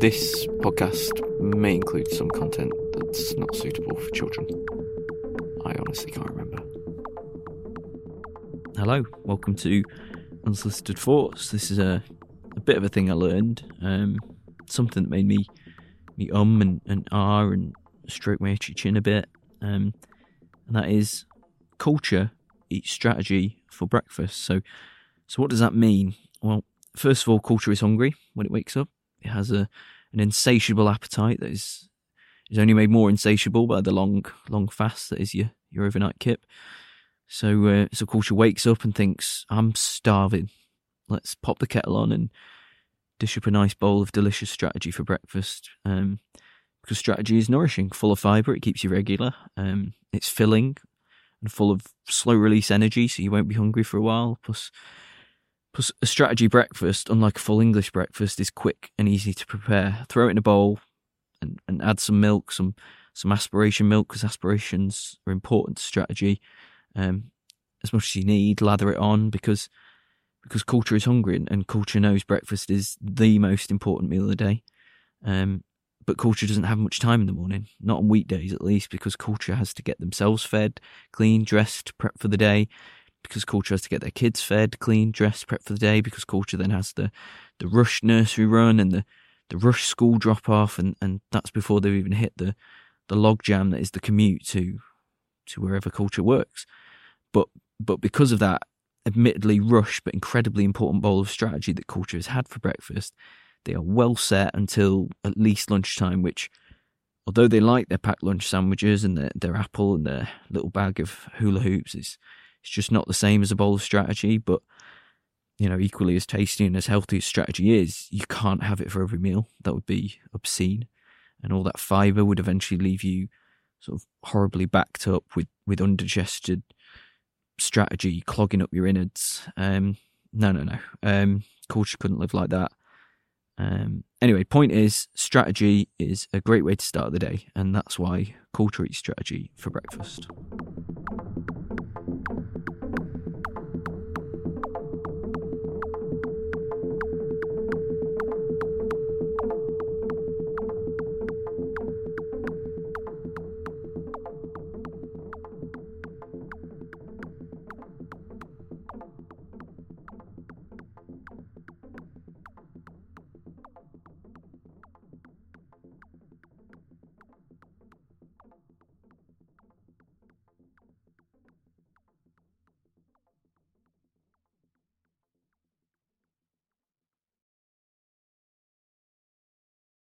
This podcast may include some content that's not suitable for children. I honestly can't remember. Hello, welcome to Unsolicited Thoughts. This is a, a bit of a thing I learned, um, something that made me me um and, and ah and stroke my itchy chin a bit, um, and that is culture eats strategy for breakfast. So, so what does that mean? Well, first of all, culture is hungry when it wakes up. It has a an insatiable appetite that is is only made more insatiable by the long long fast that is your your overnight kip. So uh, so culture wakes up and thinks, I'm starving. Let's pop the kettle on and dish up a nice bowl of delicious strategy for breakfast. Um, because strategy is nourishing, full of fibre, it keeps you regular. Um, it's filling and full of slow release energy, so you won't be hungry for a while. Plus, Plus, a strategy breakfast, unlike a full English breakfast, is quick and easy to prepare. Throw it in a bowl and, and add some milk, some some aspiration milk, because aspirations are important to strategy. Um, as much as you need, lather it on because because culture is hungry and, and, culture knows breakfast is the most important meal of the day. Um, but culture doesn't have much time in the morning, not on weekdays at least, because culture has to get themselves fed, clean, dressed, prep for the day because culture has to get their kids fed, clean, dressed, prepped for the day, because culture then has the, the rush nursery run and the, the rush school drop off, and, and that's before they've even hit the, the log jam that is the commute to to wherever culture works. But but because of that admittedly rush but incredibly important bowl of strategy that culture has had for breakfast, they are well set until at least lunchtime, which although they like their packed lunch sandwiches and their, their apple and their little bag of hula hoops, is it's just not the same as a bowl of strategy, but you know, equally as tasty and as healthy as strategy is, you can't have it for every meal. That would be obscene. And all that fibre would eventually leave you sort of horribly backed up with, with undigested strategy clogging up your innards. Um, no, no, no. Um, culture couldn't live like that. Um, anyway, point is, strategy is a great way to start the day, and that's why culture eats strategy for breakfast.